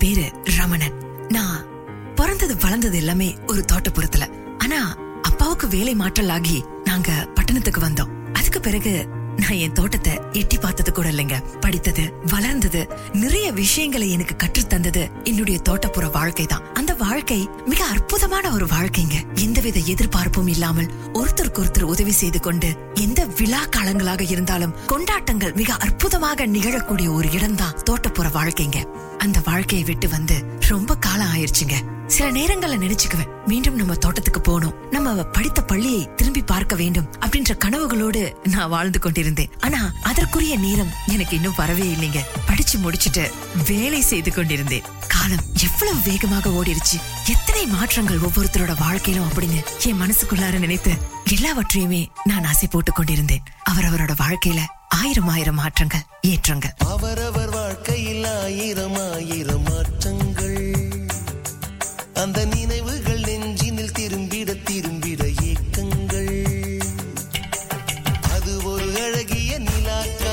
என் பேரு ரமணன். நான் பிறந்தது வளர்ந்தது எல்லாமே ஒரு தோட்டப்புறத்துல. ஆனா அப்பாவுக்கு வேலை மாற்றல் ஆகி நாங்க பட்டணத்துக்கு வந்தோம். அதுக்கு பிறகு நான் என் தோட்டத்தை எட்டி பார்த்தது கூட இல்லைங்க. படித்தது வளர்ந்தது நிறைய விஷயங்களை எனக்கு கற்றுத் தந்தது என்னுடைய தோட்டப்புற வாழ்க்கை தான். அந்த வாழ்க்கை மிக அற்புதமான ஒரு வாழ்க்கைங்க. எந்தவித எதிர்பார்ப்பும் இல்லாமல் ஒருத்தருக்கு ஒருத்தர் உதவி செய்து கொண்டு எந்த விழா காலங்களாக இருந்தாலும் கொண்டாட்டங்கள் மிக அற்புதமாக நிகழக்கூடிய ஒரு இடம்தான் தோட்டப்புற வாழ்க்கைங்க. அந்த வாழ்க்கையை விட்டு வந்து ரொம்ப காலம் ஆயிருச்சுங்க சில நேரங்கள்ல நினைச்சுக்குவேன் மீண்டும் நம்ம தோட்டத்துக்கு போகணும். நம்ம படித்த பள்ளியை திரும்பி பார்க்க வேண்டும். அப்படின்ற கனவுகளோடு நான் வாழ்ந்து கொண்டிருந்தேன். ஆனா அதற்குரிய நேரம் எனக்கு இன்னும் வரவே இல்லைங்க. படிச்சு முடிச்சிட்டு வேலை செய்து கொண்டிருந்தேன். காலம் எவ்வளவு வேகமாக ஓடிருச்சு. எத்தனை மாற்றங்கள் ஒவ்வொருத்தரோட வாழ்க்கையிலும் அப்படின்னு என் மனசுக்குள்ளார நினைத்து எல்லாவற்றையுமே நான் ஆசை போட்டுக் கொண்டிருந்தேன். அவரவரோட வாழ்க்கையில ஆயிரம் ஆயிரம் மாற்றங்கள் ஏற்றங்கள். அவரவர் வாழ்க்கையில் ஆயிரம் ஆயிரம் அந்த நினைவுகள் நெஞ்சினில் திரும்பிட திரும்பிட ஏக்கங்கள். அது ஒரு அழகிய நிலாக்கள்.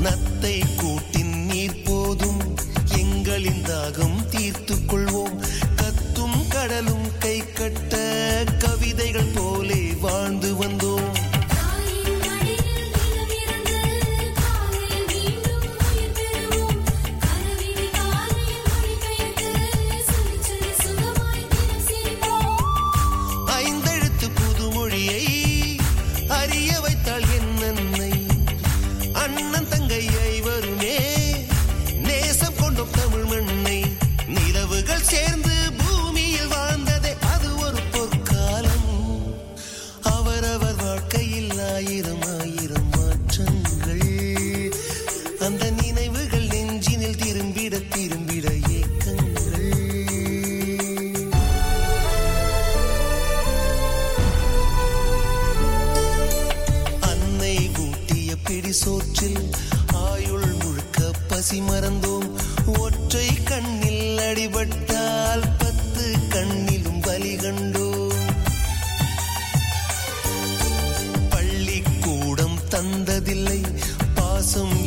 nothing. தந்ததில்லை. பாசம்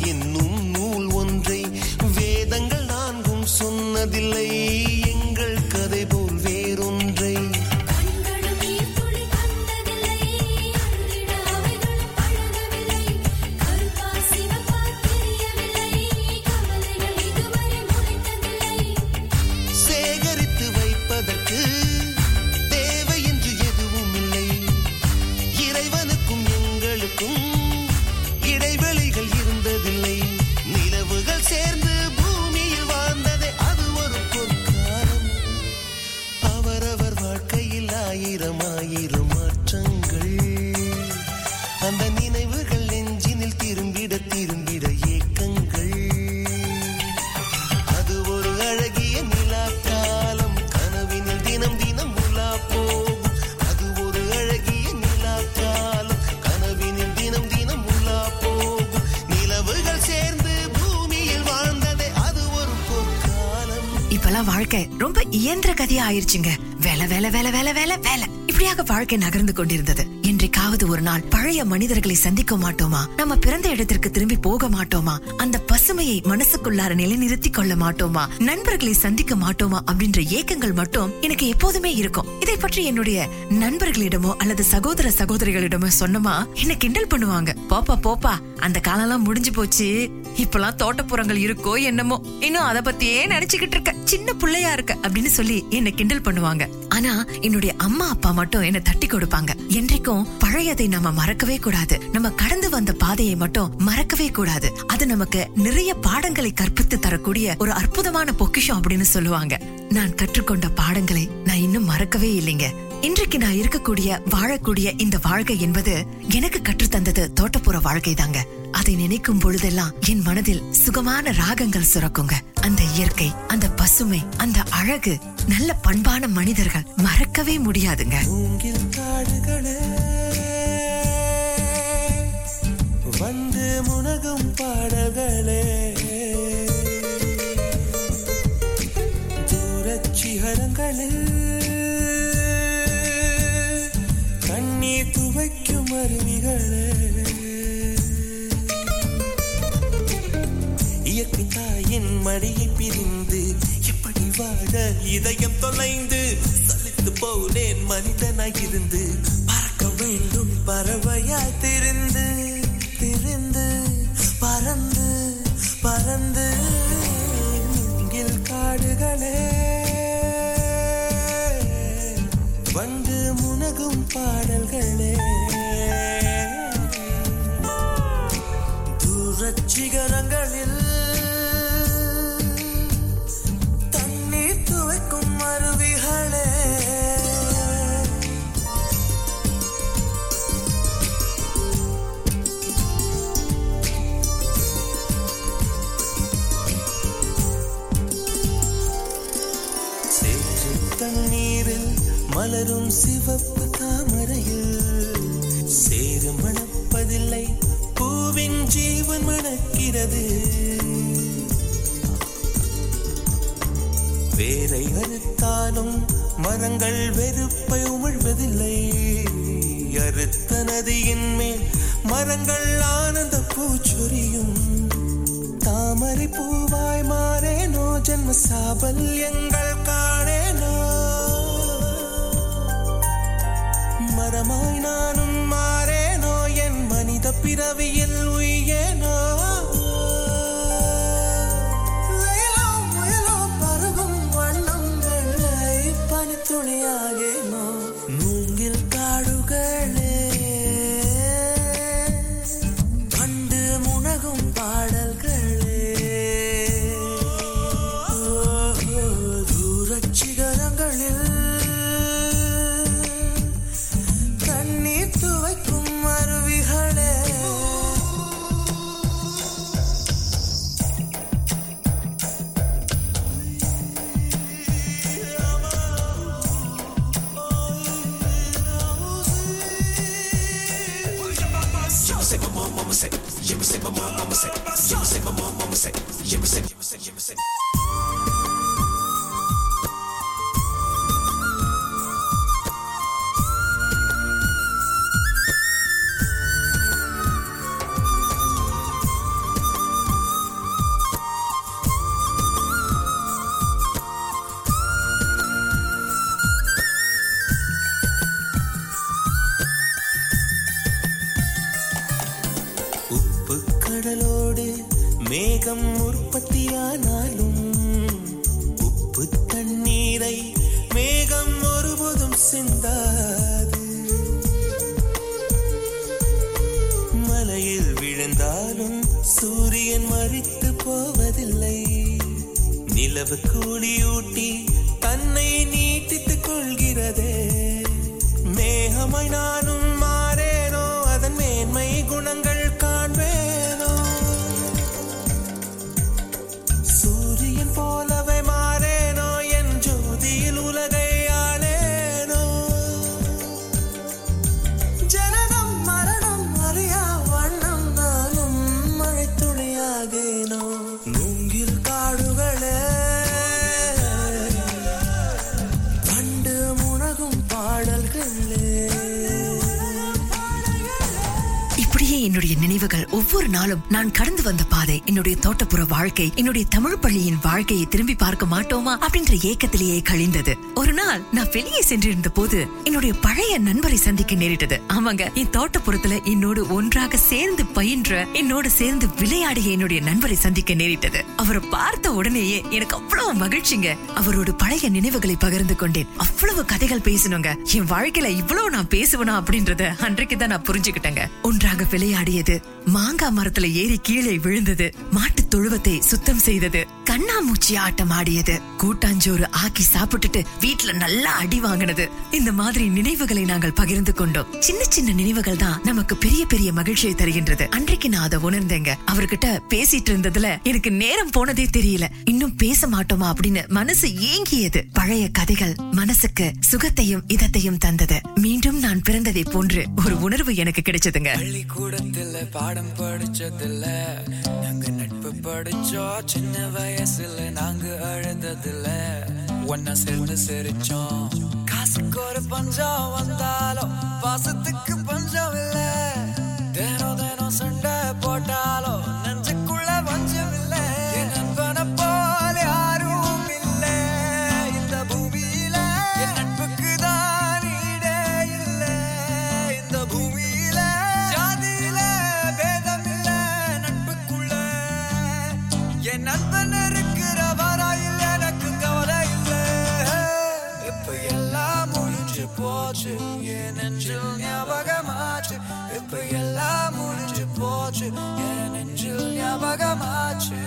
வாழ்க்கை ரொம்ப இயந்திர கதையா ஆயிருச்சுங்க. வேலை வேலை வேலை வேலை வேலை வேலை. இப்படியாக வாழ்க்கை நகர்ந்து கொண்டிருந்தது. என்றைக்காவது ஒரு நாள் பழைய மனிதர்களை சந்திக்க மாட்டோமா? நம்ம பிறந்த இடத்திற்கு திரும்பி போக மாட்டோமா? அந்த பசுமையை மனசுக்குள்ளார நிலைநிறுத்தி கொள்ள மாட்டோமா? நண்பர்களை சந்திக்க மாட்டோமா? அப்படின்ற ஏக்கங்கள் மட்டும் எனக்கு எப்போதுமே இருக்கும். இதை பற்றி என்னுடைய நண்பர்களிடமோ அல்லது சகோதர சகோதரிகளிடமோ சொன்னமா? என்ன கிண்டல் பண்ணுவாங்க. போப்பா போப்பா அந்த காலம்லாம் முடிஞ்சு போச்சு. இப்பெல்லாம் தோட்டப்புறங்கள் இருக்கோ என்னமோ இன்னும் அத பத்தியே நினைச்சுக்கிட்டு இருக்க. சின்ன பிள்ளையா இருக்க அப்படின்னு சொல்லி என்ன கிண்டல் பண்ணுவாங்க. ஆனா என்னுடைய அம்மா அப்பா மட்டும் என்ன தட்டி கொடுப்பாங்க. என்றைக்கும் பழையதை நம்ம மறக்கவே கூடாது. நம்ம கடந்து வந்த பாதையை மட்டும் மறக்கவே கூடாது. அது நமக்கு நிறைய பாடங்களை கற்பித்து தரக்கூடிய ஒரு அற்புதமான பொக்கிஷம் அப்படின்னு சொல்லுவாங்க. நான் கற்றுக்கொண்ட பாடங்களை நான் இன்னும் மறக்கவே இல்லைங்க. இன்றைக்கு நான் இருக்கக்கூடிய வாழக்கூடிய இந்த வாழ்க்கை என்பது எனக்கு கற்றுத்தந்தது தோட்டப்புற வாழ்க்கை தாங்க அதை நினைக்கும் பொழுதெல்லாம் என் மனதில் சுகமான ராகங்கள் சுரக்குங்க. அந்த இயற்கை அந்த பசுமை அந்த அழகு நல்ல பண்பான மனிதர்கள் மறக்கவே முடியாதுங்க. வந்து முனகும் துவைக்கும் அருவிகளே இயற்கை தாயின் மடியை பிரிந்து எப்படி வாழ இதயம் தொலைந்து சலித்து போனேன் மனிதனாய் இருந்து. பறக்க வேண்டும் பறவையாய் திருந்து திருந்து பறந்து பறந்து. மூங்கில் காடுகளே. வந்து முனகும் பாடல்களே. தூரச் சிகரங்களில் மலரும் சிவப்பு தாமரையில் சேரு மணப்பதில்லை பூவின் ஜீவன் மணக்கிறது. வேரை அறுத்தாலும் மரங்கள் வெறுப்பை உமிழ்வதில்லை. அறுத்த நதியின் மேல் மரங்கள் ஆனந்த பூச்சொரியும். தாமரை பூவாய் மாறேனோ ஜன்ம சாபல்யங்கள் மரமாய் நானும் மாறேனோ? என் மனித பிறவியில் உயேனோ sais, je me sais, maman, maman sait, je me sais. நாளும் நான் கடந்து வந்த பாதை என்னுடைய தோட்டப்புற வாழ்க்கை என்னுடைய தமிழ் பள்ளியின் வாழ்க்கையை திரும்பி பார்க்க மாட்டோமா அப்படின்ற ஏக்கத்திலேயே கழிந்தது. ஒரு நாள் நான் வெளியே சென்றிருந்த போது என்னுடைய பழைய நண்பரை சந்திக்க நேரிட்டது. ஆமாங்க என் தோட்டப்புறத்துல என்னோடு ஒன்றாக சேர்ந்து பயின்ற என்னோடு சேர்ந்து விளையாடிய என்னுடைய நண்பரை சந்திக்க நேரிட்டது. அவரை பார்த்த உடனேயே எனக்கு அவ்வளவு மகிழ்ச்சிங்க. அவரோட பழைய நினைவுகளை பகிர்ந்து கொண்டேன். அவ்வளவு கதைகள் பேசணுங்க. என் வாழ்க்கையில இவ்வளவு நான் பேசுவேனா அப்படின்றத அன்றைக்கு தான் நான் புரிஞ்சுக்கிட்டேங்க. ஒன்றாக விளையாடியது மாங்காய் மரத்துல ஏறி கீழே விழுந்தது. மாட்டு தொழுவத்தை சுத்தம் செய்தது. கண்ணாமூச்சி ஆட்டம் ஆடியது. கூட்டாஞ்சோறு ஆக்கி சாப்பிட்டுட்டு வீட்ல நல்லா அடி வாங்கினது. இந்த மாதிரி நினைவுகளை நாங்கள் பகிர்ந்து கொண்டோம். சின்ன சின்ன நினைவுகள் தான் நமக்கு பெரிய பெரிய மகிழ்ச்சியை தருகின்றது. அன்றைக்கு நான் அதை உணர்ந்தேங்க. அவர்கிட்ட பேசிட்டு இருந்ததுல எனக்கு நேரம் போனதே தெரியல. இன்னும் பேச மாட்டோமா அப்படின்னு மனசு ஏங்கியது. பழைய கதைகள் மனசுக்கு சுகத்தையும் இதத்தையும் தந்தது. மீண்டும் நான் பிறந்ததை போன்று ஒரு உணர்வு எனக்கு கிடைச்சதுங்க. பள்ளிக்கூடத்துல பாடம் படிச்சதில்ல நாங்க நட்பு படிச்சோம். சின்ன வயசுல நாங்க அழுததில்ல. ஒன்னா சேர்ந்து சிரிச்சோம். காசுக்கு ஒரு பஞ்சம் வந்தாலும் பாசத்துக்கு பஞ்சம் இல்ல. தினம் தினம் சண்டை போட்டாலும் I got my.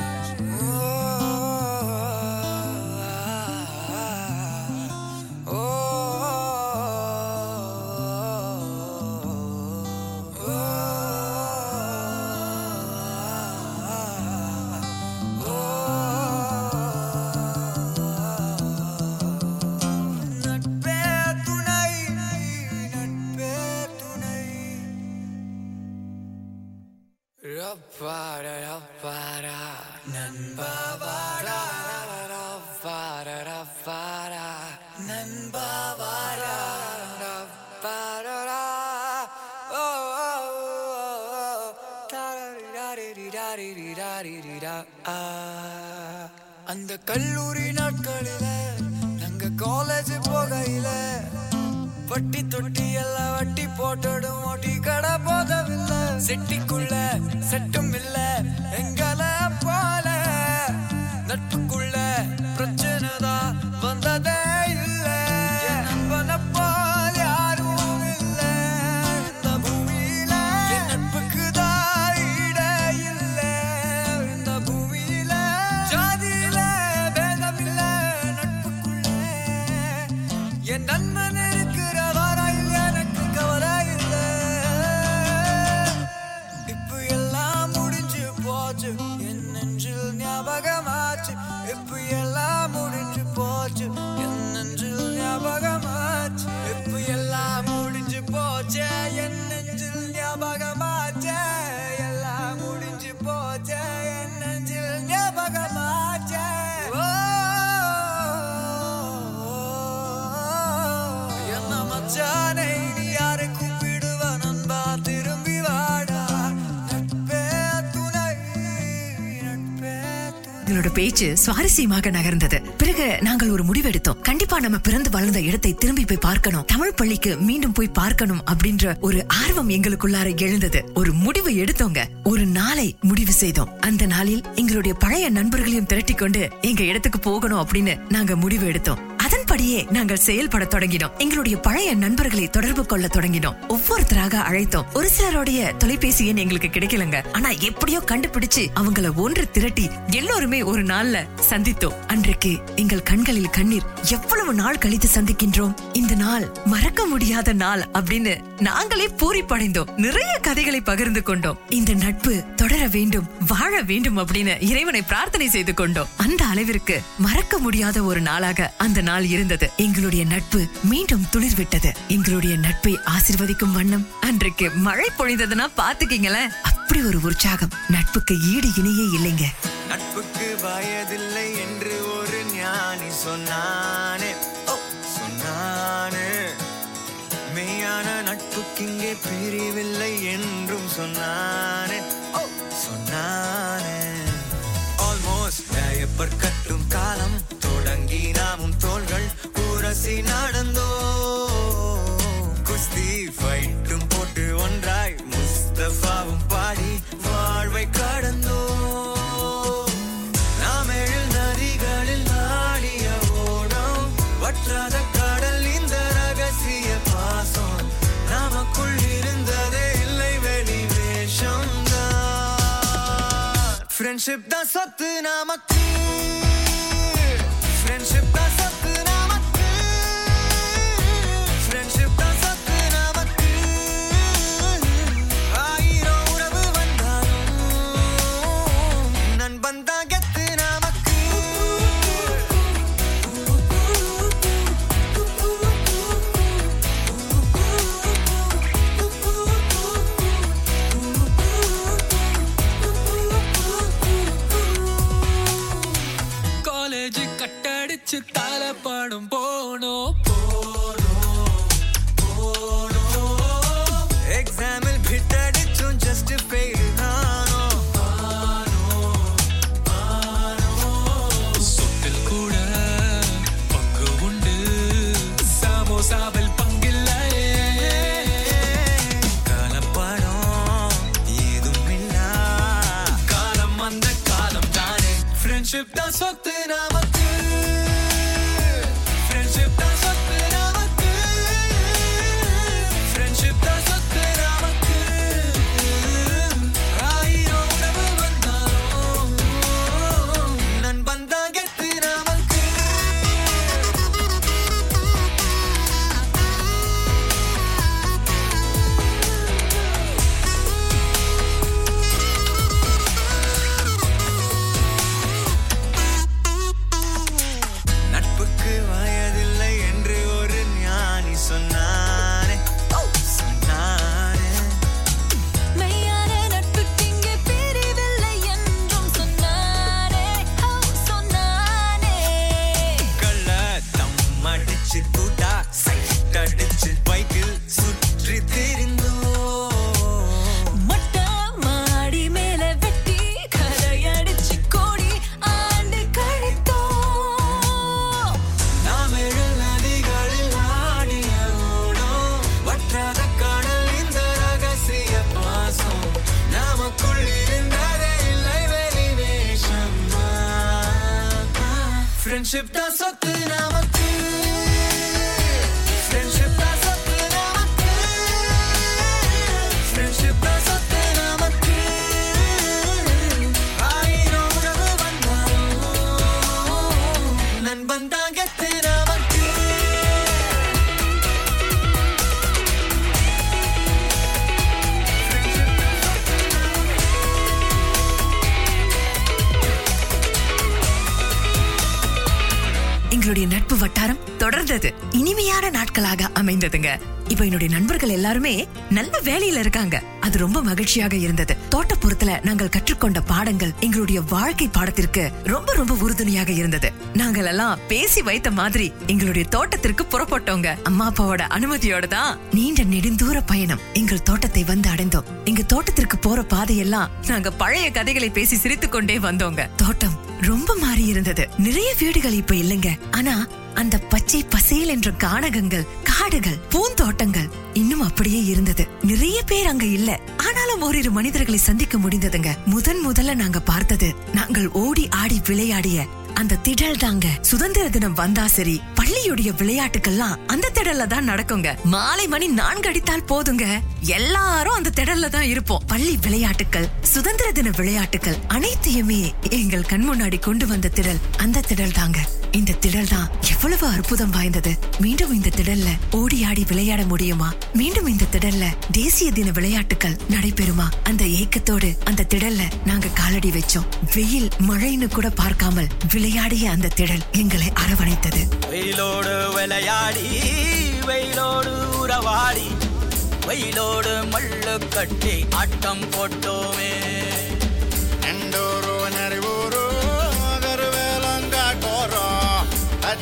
பேச்சு சுவாரஸ்யமாக நகர்ந்தது. பிறகு நாங்கள் ஒரு முடிவெடுத்தோம். கண்டிப்பா நம்ம பிறந்து வளர்ந்த இடத்தை திரும்பி போய் பார்க்கணும். தமிழ் பள்ளிக்கு மீண்டும் போய் பார்க்கணும் அப்படின்ற ஒரு ஆர்வம் எங்களுக்குள்ளார எழுந்தது. ஒரு முடிவு எடுத்தோங்க. ஒரு நாளை முடிவு செய்தோம். அந்த நாளில் எங்களுடைய பழைய நண்பர்களையும் திரட்டி கொண்டு எங்க இடத்துக்கு போகணும் அப்படின்னு நாங்க முடிவு எடுத்தோம். அப்படியே நாங்கள் செயல்பட தொடங்கினோம். எங்களுடைய பழைய நண்பர்களை தொடர்பு கொள்ள தொடங்கினோம். ஒவ்வொருத்தராக அழைத்தோம். ஒரு சிலருடைய தொலைபேசி எண் எங்களுக்கு கிடைக்கலங்க. ஆனா எப்படியோ கண்டுபிடிச்சு அவங்கள ஒன்று திரட்டி எல்லோருமே ஒரு நாள்ல சந்தித்தோம். அன்றைக்கு எங்கள் கண்களில் கண்ணீர். எவ்வளவு நாள் கழித்து சந்திக்கின்றோம்? இந்த நாள் மறக்க முடியாத நாள் அப்படின்னு நாங்களே பூரிப்படைந்தோம். நிறைய கதைகளை பகிர்ந்து கொண்டோம். இந்த நட்பு தொடர வேண்டும் வாழ வேண்டும் அப்படின்னு இறைவனை பிரார்த்தனை செய்து கொண்டோம். அந்த அளவிற்கு மறக்க முடியாத ஒரு நாளாக அந்த நாள் இருந்து இருந்தது. எங்களுடைய நட்பு மீண்டும் துளிர்விட்டது. எங்களுடைய நட்பை ஆசிர்வதிக்கும் வண்ணம் அன்றைக்கு மழை பொழிந்ததுன்னா பாத்துக்கீங்களேன் அப்படி ஒரு உற்சாகம். நட்புக்கு ஈடு இணையே இல்லைங்க. நட்புக்கு வயதில்லை என்று ஒரு ஞானி சொன்னானே. சொன்னானே. மெய்யான நட்புக்கு இங்கே பிரிவில்லை என்றும் சொன்னானே. சொன்னானே. ஆல்மோஸ்ட் தொடங்கி நாமும் தோள்கள் உரசி நடந்தோ. குஸ்தி ஃபைட்டும் போட்டு ஒன்றாய் முஸ்தபாவும் பாடி வாழ்வை கடந்தோ. நாம் எழு நதிகளில் ஆடிய ஓடம் வற்றாத கடல் இந்த ரகசிய பாசம். நமக்குள் இருந்ததே இல்லை வெளி வேஷம் ஃப்ரெண்ட்ஷிப் தான் சொத்து நமக்கு தானே ஃப்ரெண்ட்ஷிப் தான் சொத்து ஃப்ரெண்ட்ஷிப் தான் சொத்து நமக்கு அமைந்ததுங்க இப்ப என்னுடைய நண்பர்கள் எல்லாருமே நல்ல வேலையில இருக்காங்க. அது ரொம்ப மகிழ்ச்சியாக இருந்தது. தோட்டப்புறத்துல நாங்கள் கற்றுக்கொண்ட பாடங்கள் எங்களுடைய வாழ்க்கை பாடத்திற்கு ரொம்ப ரொம்ப உறுதுணையாக இருந்தது. நாங்கள் எல்லாம் பேசி வைத்த மாதிரி எங்களுடைய தோட்டத்திற்கு புறப்பட்டோங்க. அம்மா அப்பாவோட அனுமதியோட தான் நீண்ட நெடுந்தூர பயணம் எங்கள் தோட்டத்தை வந்து அடைந்தோம். எங்க தோட்டத்திற்கு போற பாதையெல்லாம் நாங்க பழைய கதைகளை பேசி சிரித்து கொண்டே வந்தோங்க. தோட்டம் ரொம்ப மாறி இருந்தது. நிறைய வீடுகள் இப்ப இல்லைங்க. ஆனா அந்த பச்சை பசேல் என்ற காணகங்கள் காடுகள் பூந்தோட்டங்கள். இன்னும் அப்படியே இருந்தது. நிறைய பேர் அங்க இல்ல. ஆனாலும் ஓரிரு மனிதர்களை சந்திக்க முடிந்ததுங்க. முதன் முதல்ல நாங்க பார்த்தது நாங்கள் ஓடி ஆடி விளையாடிய அந்த திடல் தாங்க. சுதந்திர தினம் வந்தா சரி பள்ளியுடைய விளையாட்டுக்கெல்லாம் அந்த திடல்ல தான் நடக்குங்க. மாலை மணி நான்கு அடித்தால் போதுங்க. எல்லாரும் அந்த திடல்ல தான் இருப்போம். பள்ளி விளையாட்டுக்கள் சுதந்திர தின விளையாட்டுக்கள் அனைத்தையுமே எங்கள் கண் முன்னாடி கொண்டு வந்த திடல் அந்த திடல் தாங்க. இந்த திடல் தான் எவ்வளவு அற்புதம் வாய்ந்தது. மீண்டும் இந்த திடல்ல ஓடி ஆடி விளையாட முடியுமா? மீண்டும் இந்த திடல்ல தேசிய தின விளையாட்டுகள் நடைபெறுமா? அந்த ஏக்கத்தோடு அந்த திடல்ல நாங்க காலடி வச்சோம். வெயில் மழைன்னு கூட பார்க்காமல் விளையாடிய அந்த திடல் எங்களை அரவணைத்தது. வெயிலோடு விளையாடி வெயிலோடு உறவாடி வெயிலோடு மல்லு கட்டி ஆட்டம் போட்டோமே. எண்டோரோ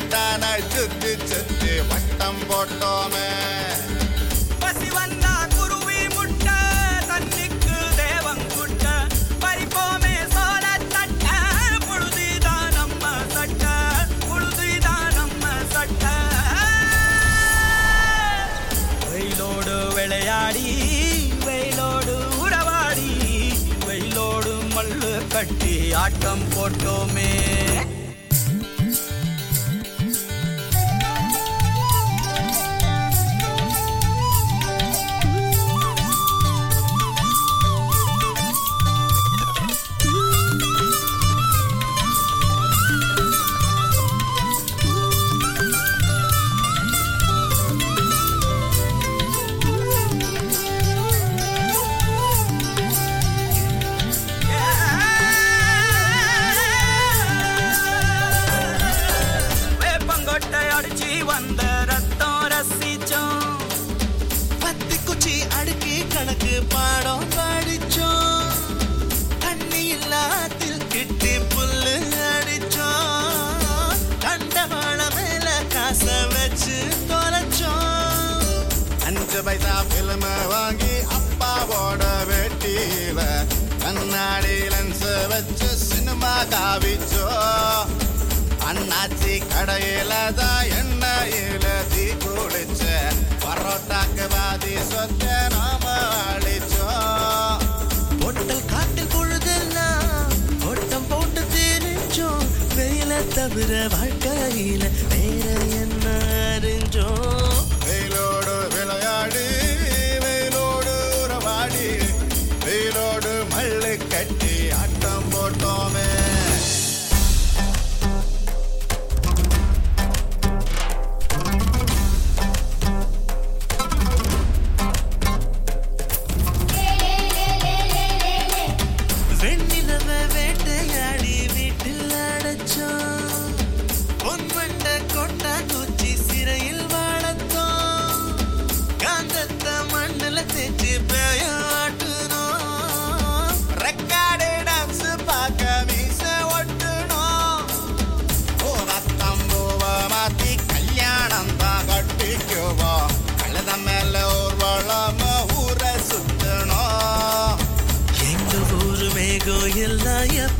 முட்டானாய் சுத்தி சுத்தி வட்டம் போட்டோமே. பசி வந்தா குருவி முட்ட தண்ணிக்கு தேவம் குட்ட. பறிப்போமே சோழ தட்ட புழுதிதான் நம்ம சட்ட புழுதிதான் நம்ம சட்ட. வெயிலோடு விளையாடி வெயிலோடு உறவாடி ஆட்டம் போட்டோ காவிச்சோ? அண்ணாச்சி கடையில தான் எண்ணெயில தீ குளிச்ச பரோட்டாக்கு வாதி சொத்த நாம அழிச்சோம் பொட்டல் காட்டில் பொழுதெல்லாம் ஓட்டம் போட்டு தீரிச்சோம். வெயில தவிர வாழ்க்கையில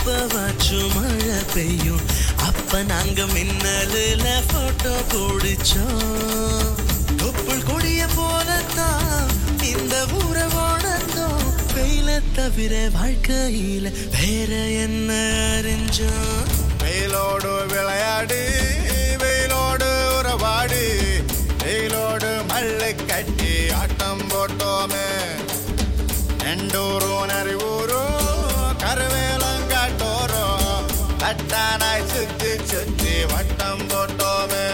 எப்பவாச்சும் மழை பெய்யும். அப்ப நாங்க மின்னலுல போட்டோ பிடிச்சோம். தொப்புள் கொடிய போலத்தான் இந்த ஊரை உணர்ந்தோம் வெயில தவிர வாழ்க்கையில வேற என்ன அறிஞ்சோம்? வெயிலோடு விளையாடு வெயிலோடு உறவாடு வெயிலோடு மல்லு கட்டி ஆட்டம் போட்டோமே. நெண்டூரும் நரிவூரும் தட்டானாய் சுத்தி சுத்தி வட்டம் போட்டோமே.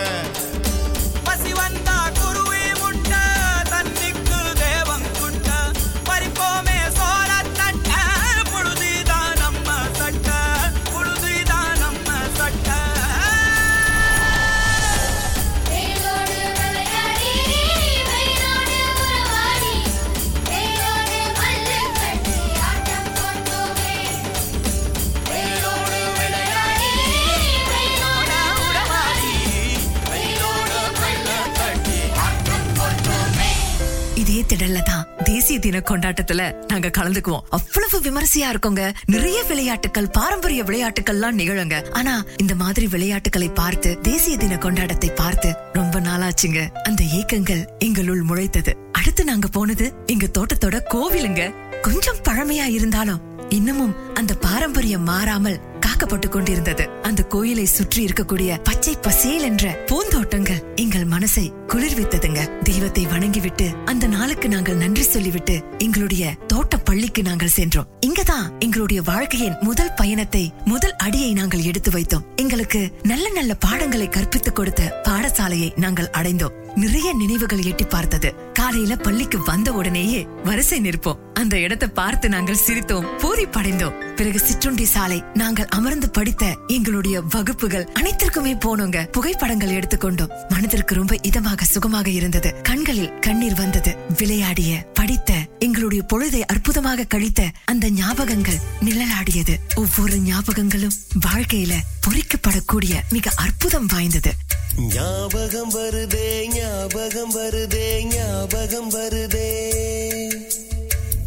திடல்ல தான். தேசிய தின கொண்டாட்டத்துல நாங்க கலந்துக்குவோம். அவ்வளவு விமரிசையா இருக்கோங்க. நிறைய விளையாட்டுகள் பாரம்பரிய விளையாட்டுகள்லாம் நிகழுங்க. ஆனா இந்த மாதிரி விளையாட்டுகளை பார்த்து தேசிய தின கொண்டாட்டத்தை பார்த்து ரொம்ப நாளாச்சுங்க. அந்த ஏக்கங்கள் எங்களுள் முளைத்தது. அடுத்து நாங்க போனது எங்க தோட்டத்தோட கோவிலுங்க. கொஞ்சம் பழமையா இருந்தாலும் இன்னமும் அந்த பாரம்பரியம் மாறாமல் காக்கப்பட்டு கொண்டிருந்தது. அந்த கோயிலை சுற்றி இருக்கக்கூடிய பச்சை பசேல் என்ற பூந்தோட்டங்கள் எங்கள் மனசை குளிர்வித்ததுங்க. தெய்வத்தை வணங்கிவிட்டு அந்த நாளுக்கு நாங்கள் நன்றி சொல்லிவிட்டு எங்களுடைய தோட்ட பள்ளிக்கு நாங்கள் சென்றோம். இங்கதான் எங்களுடைய வாழ்க்கையின் முதல் பயணத்தை முதல் அடியை நாங்கள் எடுத்து வைத்தோம். எங்களுக்கு நல்ல நல்ல பாடங்களை கற்பித்துக் கொடுத்த பாடசாலையை நாங்கள் அடைந்தோம். நிறைய நினைவுகள் எட்டி பார்த்தது. காலையில பள்ளிக்கு வந்த உடனேயே வரிசை நிற்போம். அந்த இடத்தை பார்த்து நாங்கள் சிரித்தோம் பூரி படைந்தோம். பிறகு சிற்றுண்டி சாலை நாங்கள் அமர்ந்து படித்த எங்களுடைய வகுப்புகள் அனைத்திற்குமே போனோங்க. புகைப்படங்கள் எடுத்துக்கொண்டோம். மனதிற்கு ரொம்ப இதமாக சுகமாக இருந்தது. கண்களில் கண்ணீர் வந்தது. விளையாடிய படித்த எங்களுடைய பொழுதை அற்புதமாக கழித்த அந்த ஞாபகங்கள் நிழலாடியது. ஒவ்வொரு ஞாபகங்களும் வாழ்க்கையில பொறிக்கப்படக்கூடிய மிக அற்புதம் வாய்ந்தது. ஞாபகம் வருதே ஞாபகம் வருதே ஞாபகம் வருதே.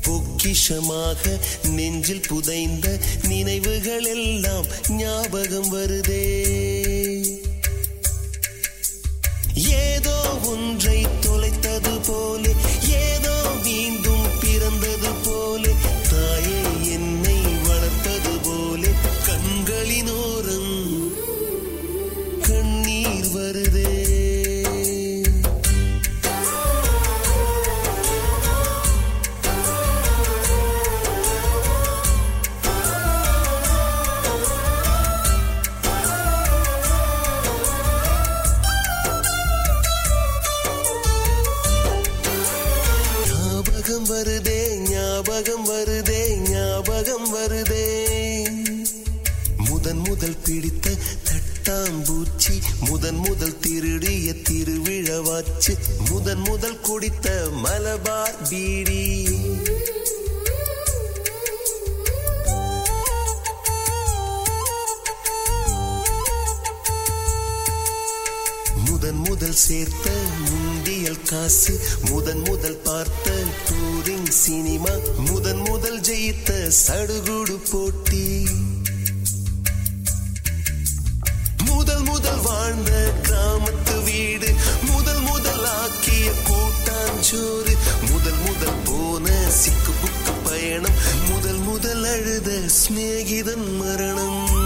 பொக்கிஷமாக நெஞ்சில் புதைந்த நினைவுகள் எல்லாம் ஞாபகம் வருதே. ஏதோ ஒன்றை தொலைத்தது போல ஏதோ முதன் முதல் திருடிய திருவிழவாச்சு. முதன் முதல் குடித்த மலபார் பீடி. முதன் முதல் சேர்த்த முந்தியல் காசு. முதன் முதல் பார்த்த டூரிங் சினிமா. முதன் முதல் ஜெயித்த சடுகுடு போட்டி. வாழ்ந்த கிராமத்து வீடு. முதல் முதல் ஆக்கிய கூட்டாஞ்சோறு. முதல் முதல் போன சிக்கு புக்கு பயணம். முதல் முதல் அழுத சிநேகிதன் மரணம்.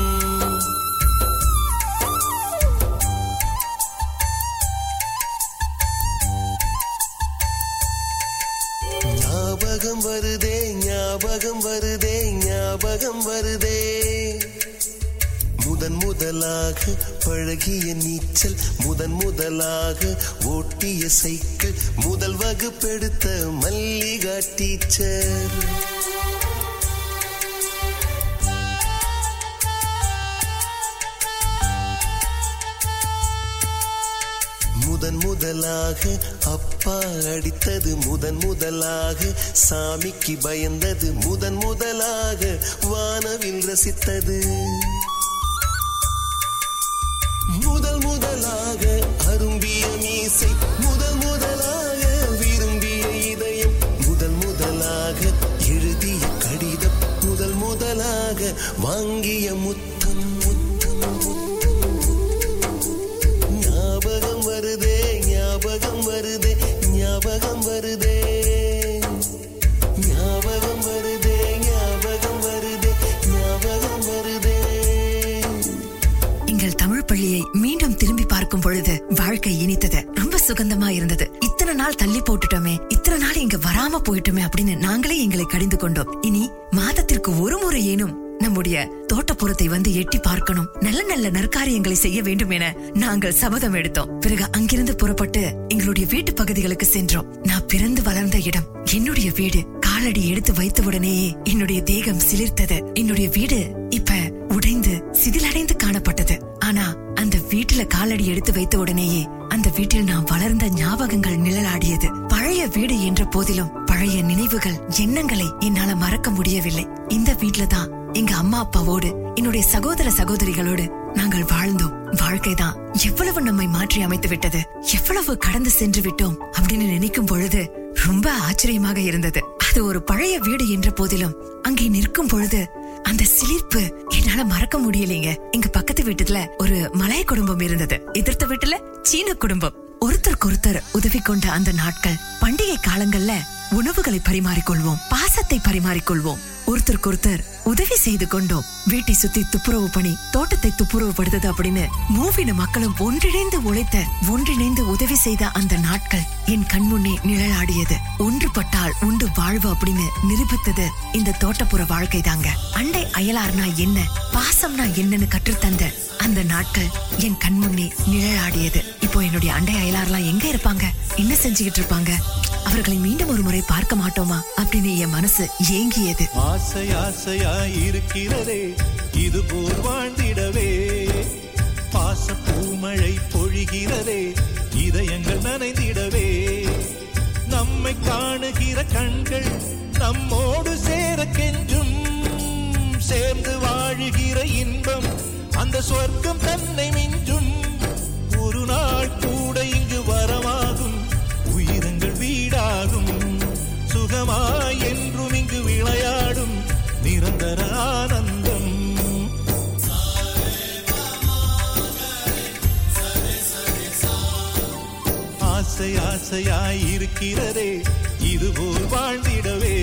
முதலாக பழகிய நீச்சல் முதன் முதலாக ஓட்டிய சைக்கிள் முதல் வகுப்பெடுத்த மல்லிகா டீச்சர். முதன் முதலாக அப்பா அடித்தது முதன் முதலாக சாமிக்கு பயந்தது முதன் முதலாக வானவில் ரசித்தது. தள்ளி போட்டுட்டோமே. இத்தனை நாள் இங்க வராம போயிட்டோமே அப்படின்னு நாங்களே எங்களை கடிந்து கொண்டோம். இனி மாதத்திற்கு ஒரு முறை ஏனும் நம்முடைய தோட்டப்புறத்தை வந்து எட்டி பார்க்கணும். நல்ல நல்ல நற்காரியங்களை செய்ய வேண்டும் என நாங்கள் சபதம் எடுத்தோம். பிறகு அங்கிருந்து புறப்பட்டு எங்களுடைய வீட்டு பகுதிகளுக்கு சென்றோம். நான் பிறந்து வளர்ந்த இடம் என்னுடைய வீடு. காலடி எடுத்து வைத்தவுடனேயே என்னுடைய தேகம் சிலிர்த்தது. என்னுடைய வீடு இப்ப உடைந்து சிதிலடைந்து காணப்பட்டது. ஆனா அந்த வீட்டுல காலடி எடுத்து வைத்த உடனேயே வீட்டில் நான் வளர்ந்த ஞாபகங்கள் நிழலாடியது. பழைய வீடு என்ற போதிலும் பழைய நினைவுகள் எண்ணங்களை என்னால மறக்க முடியவில்லை. இந்த வீட்ல தான் எங்க அம்மா அப்பாவோடு என்னுடைய சகோதர சகோதரிகளோடு நாங்கள் வாழ்ந்தோம். வாழ்க்கைதான் எவ்வளவு நம்மை மாற்றி அமைத்து விட்டது எவ்வளவு கடந்து சென்று விட்டோம் அப்படின்னு நினைக்கும் பொழுது ரொம்ப ஆச்சரியமாக இருந்தது. அது ஒரு பழைய வீடு என்ற போதிலும் அங்கே நிற்கும் பொழுது அந்த சிலிர்ப்பு என்னால மறக்க முடியலைங்க. எங்க பக்கத்து வீட்டுல ஒரு மலாய் குடும்பம் இருந்தது. எதிர்த்த வீட்டுல சீன குடும்பம். ஒருத்தருக்கு ஒருத்தர் உதவி கொண்ட அந்த நாட்கள் பண்டிகை காலங்கள்ல உணவுகளை பரிமாறிக்கொள்வோம் பாசத்தை பரிமாறிக்கொள்வோம். ஒருத்தருக்கு ஒருத்தர் உதவி செய்து கொண்டோம். வீட்டை சுத்தி துப்புரவு பணி தோட்டத்தை துப்புரவுபடுத்தது அப்படின்னு மூவின மக்களும் ஒன்றிணைந்து உழைத்த ஒன்றிணைந்து உதவி செய்த அந்த நாட்கள் என் கண்முன்னே நிழலாடியது. ஒன்றுபட்டால் உண்டு வாழ்வு அப்படின்னு நிரூபித்தது இந்த தோட்டப்புற வாழ்க்கை தாங்க. அண்டை அயலார்னா என்ன பாசம்னா என்னன்னு கற்றுத்தந்த அந்த நாட்கள் என் கண்முன்னே நிழலாடியது. இப்போ என்னுடைய அண்டை அயலார்லாம் எங்க இருப்பாங்க? என்ன செஞ்சுக்கிட்டு இருப்பாங்க? அவர்களை மீண்டும் ஒரு முறை பார்க்க மாட்டோமா? அப்படின்னு என் மனசு ஏங்கியது. ஆசை ஆசையா இருக்கிறதே இது போர் வாழ்ந்திடவே. பாச பூமழை பொழிகிறதே இதயங்கள் நனைந்திடவே. நம்மை காணுகிற கண்கள் நம்மோடு சேர கெஞ்சும் சேர்ந்து வாழுகிற இன்பம் அந்த சொர்க்கம் தன்னை மிஞ்சும். ஒரு நாள் கூட இங்கு வரமாகும் சுகமாய் என்றும் இங்கு விளையாடும் நிரந்தர ஆனந்தம். ஆசை ஆசையாய் இருக்கிறதே இதுபோல் வாழ்ந்திடவே.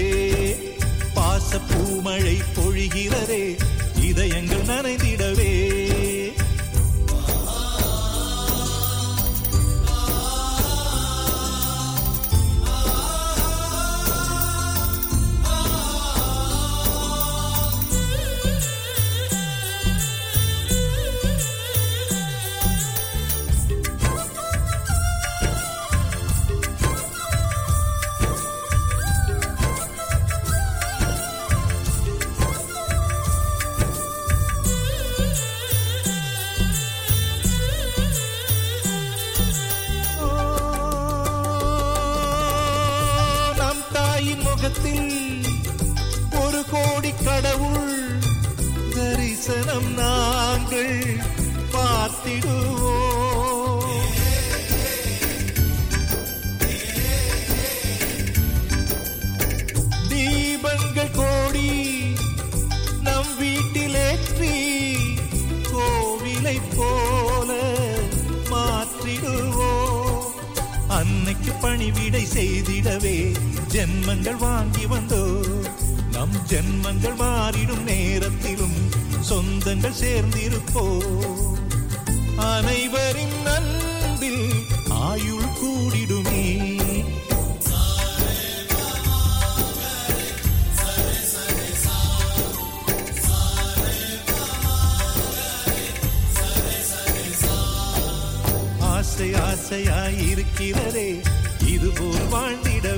பாச பூமழை பொழிகிறதே இதயங்கள் நனைந்திடவே. ஆசையாயிருக்கிறதே. ஆசையாய் இருக்கிறதே இதுபோல் வாழ்ந்திடவே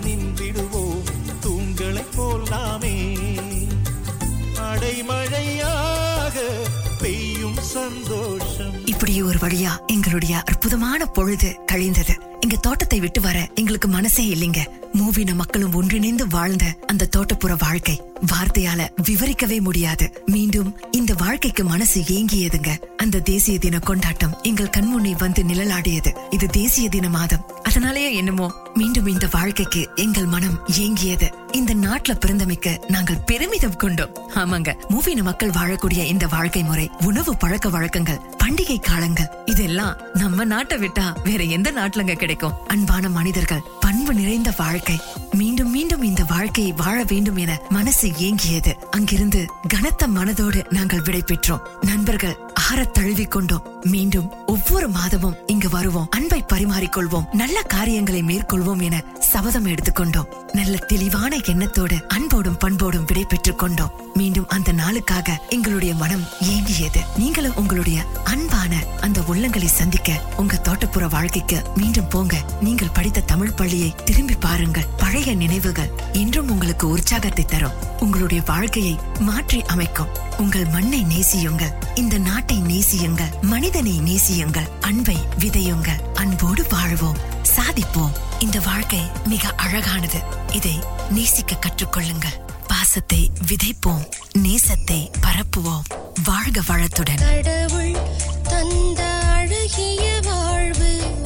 நின்றிடுவோம். தூண்களை போல் நாமே. அடைமழையாக பெய்யும் சந்தோஷம். இப்படி ஒரு வழியா எங்களுடைய அற்புதமான பொழுது கழிந்தது. எங்க தோட்டத்தை விட்டு வர எங்களுக்கு மனசே இல்லைங்க. மூவின மக்களும் ஒன்றிணைந்து வாழ்ந்த அந்த தோட்டப்புற வாழ்க்கை வார்த்தையால விவரிக்கவே முடியாது. மீண்டும் இந்த வாழ்க்கைக்கு மனசு ஏங்கியதுங்க. அந்த தேசிய தின கொண்டாட்டம் எங்கள் கண்முன்னே வந்து நிழலாடியது. இது தேசிய தின மாதம். அதனாலேயே என்னமோ மீண்டும் இந்த வாழ்க்கைக்கு எங்கள் மனம் ஏங்கியது. இந்த நாட்டுல பிறந்தமைக்க நாங்கள் பெருமிதம் கொண்டோம். ஆமாங்க. மூவின மக்கள் வாழக்கூடிய இந்த வாழ்க்கை முறை உணவு பழக்க வழக்கங்கள் பண்டிகை காலங்கள் இதெல்லாம் நம்ம நாட்டை விட்டா வேற எந்த நாட்டுலங்க கிடைக்கும். அன்பான மனிதர்கள் பண்பு நிறைந்த வாழ்க்கை. மீண்டும் மீண்டும் இந்த வாழ்க்கையை வாழ வேண்டும் என மனசு ஏங்கியது. அங்கிருந்து கனத்த மனதோடு நாங்கள் விடை பெற்றோம் நண்பர்கள் ஆறத் தழுவிக்கொண்டோம் மீண்டும் ஒவ்வொரு மாதமும் இங்கு வருவோம். அன்பை பரிமாறிக்கொள்வோம். நல்ல காரியங்களை மேற்கொள்வோம் என சபதம் எடுத்துக்கொண்டோம். நல்ல தெளிவான எண்ணத்தோடு அன்போடும் பண்போடும் விடை பெற்றுக் கொண்டோம். மீண்டும் அந்த நாளுக்காக எங்களுடைய மனம் ஏங்கியது. நீங்களும் உங்களுடைய அன்பான அந்த உள்ளங்களை சந்திக்க உங்க தோட்டப்புற வாழ்க்கைக்கு மீண்டும் போங்க. நீங்கள் படித்த தமிழ் பள்ளியை திரும்பி பாருங்கள். பழைய நினைவுகள் என்றும் உங்களுக்கு உற்சாகத்தை தரும். உங்களுடைய வாழ்க்கையை மாற்றி அமைக்கும். உங்கள் மண்ணை நேசியுங்கள். இந்த நாட்டை நேசியுங்கள் மனிதனை நேசியுங்கள் அன்பை விதையுங்கள் அன்போடு வாழ்வோம் சாதிப்போம். இந்த வாழ்க்கை மிக அழகானது. இதை நேசிக்க கற்றுக்கொள்ளுங்கள். பாசத்தை விதைப்போம் நேசத்தை பரப்புவோம். வாழ்க வளத்துடன். கடவுள் தந்த அழகிய வாழ்வு.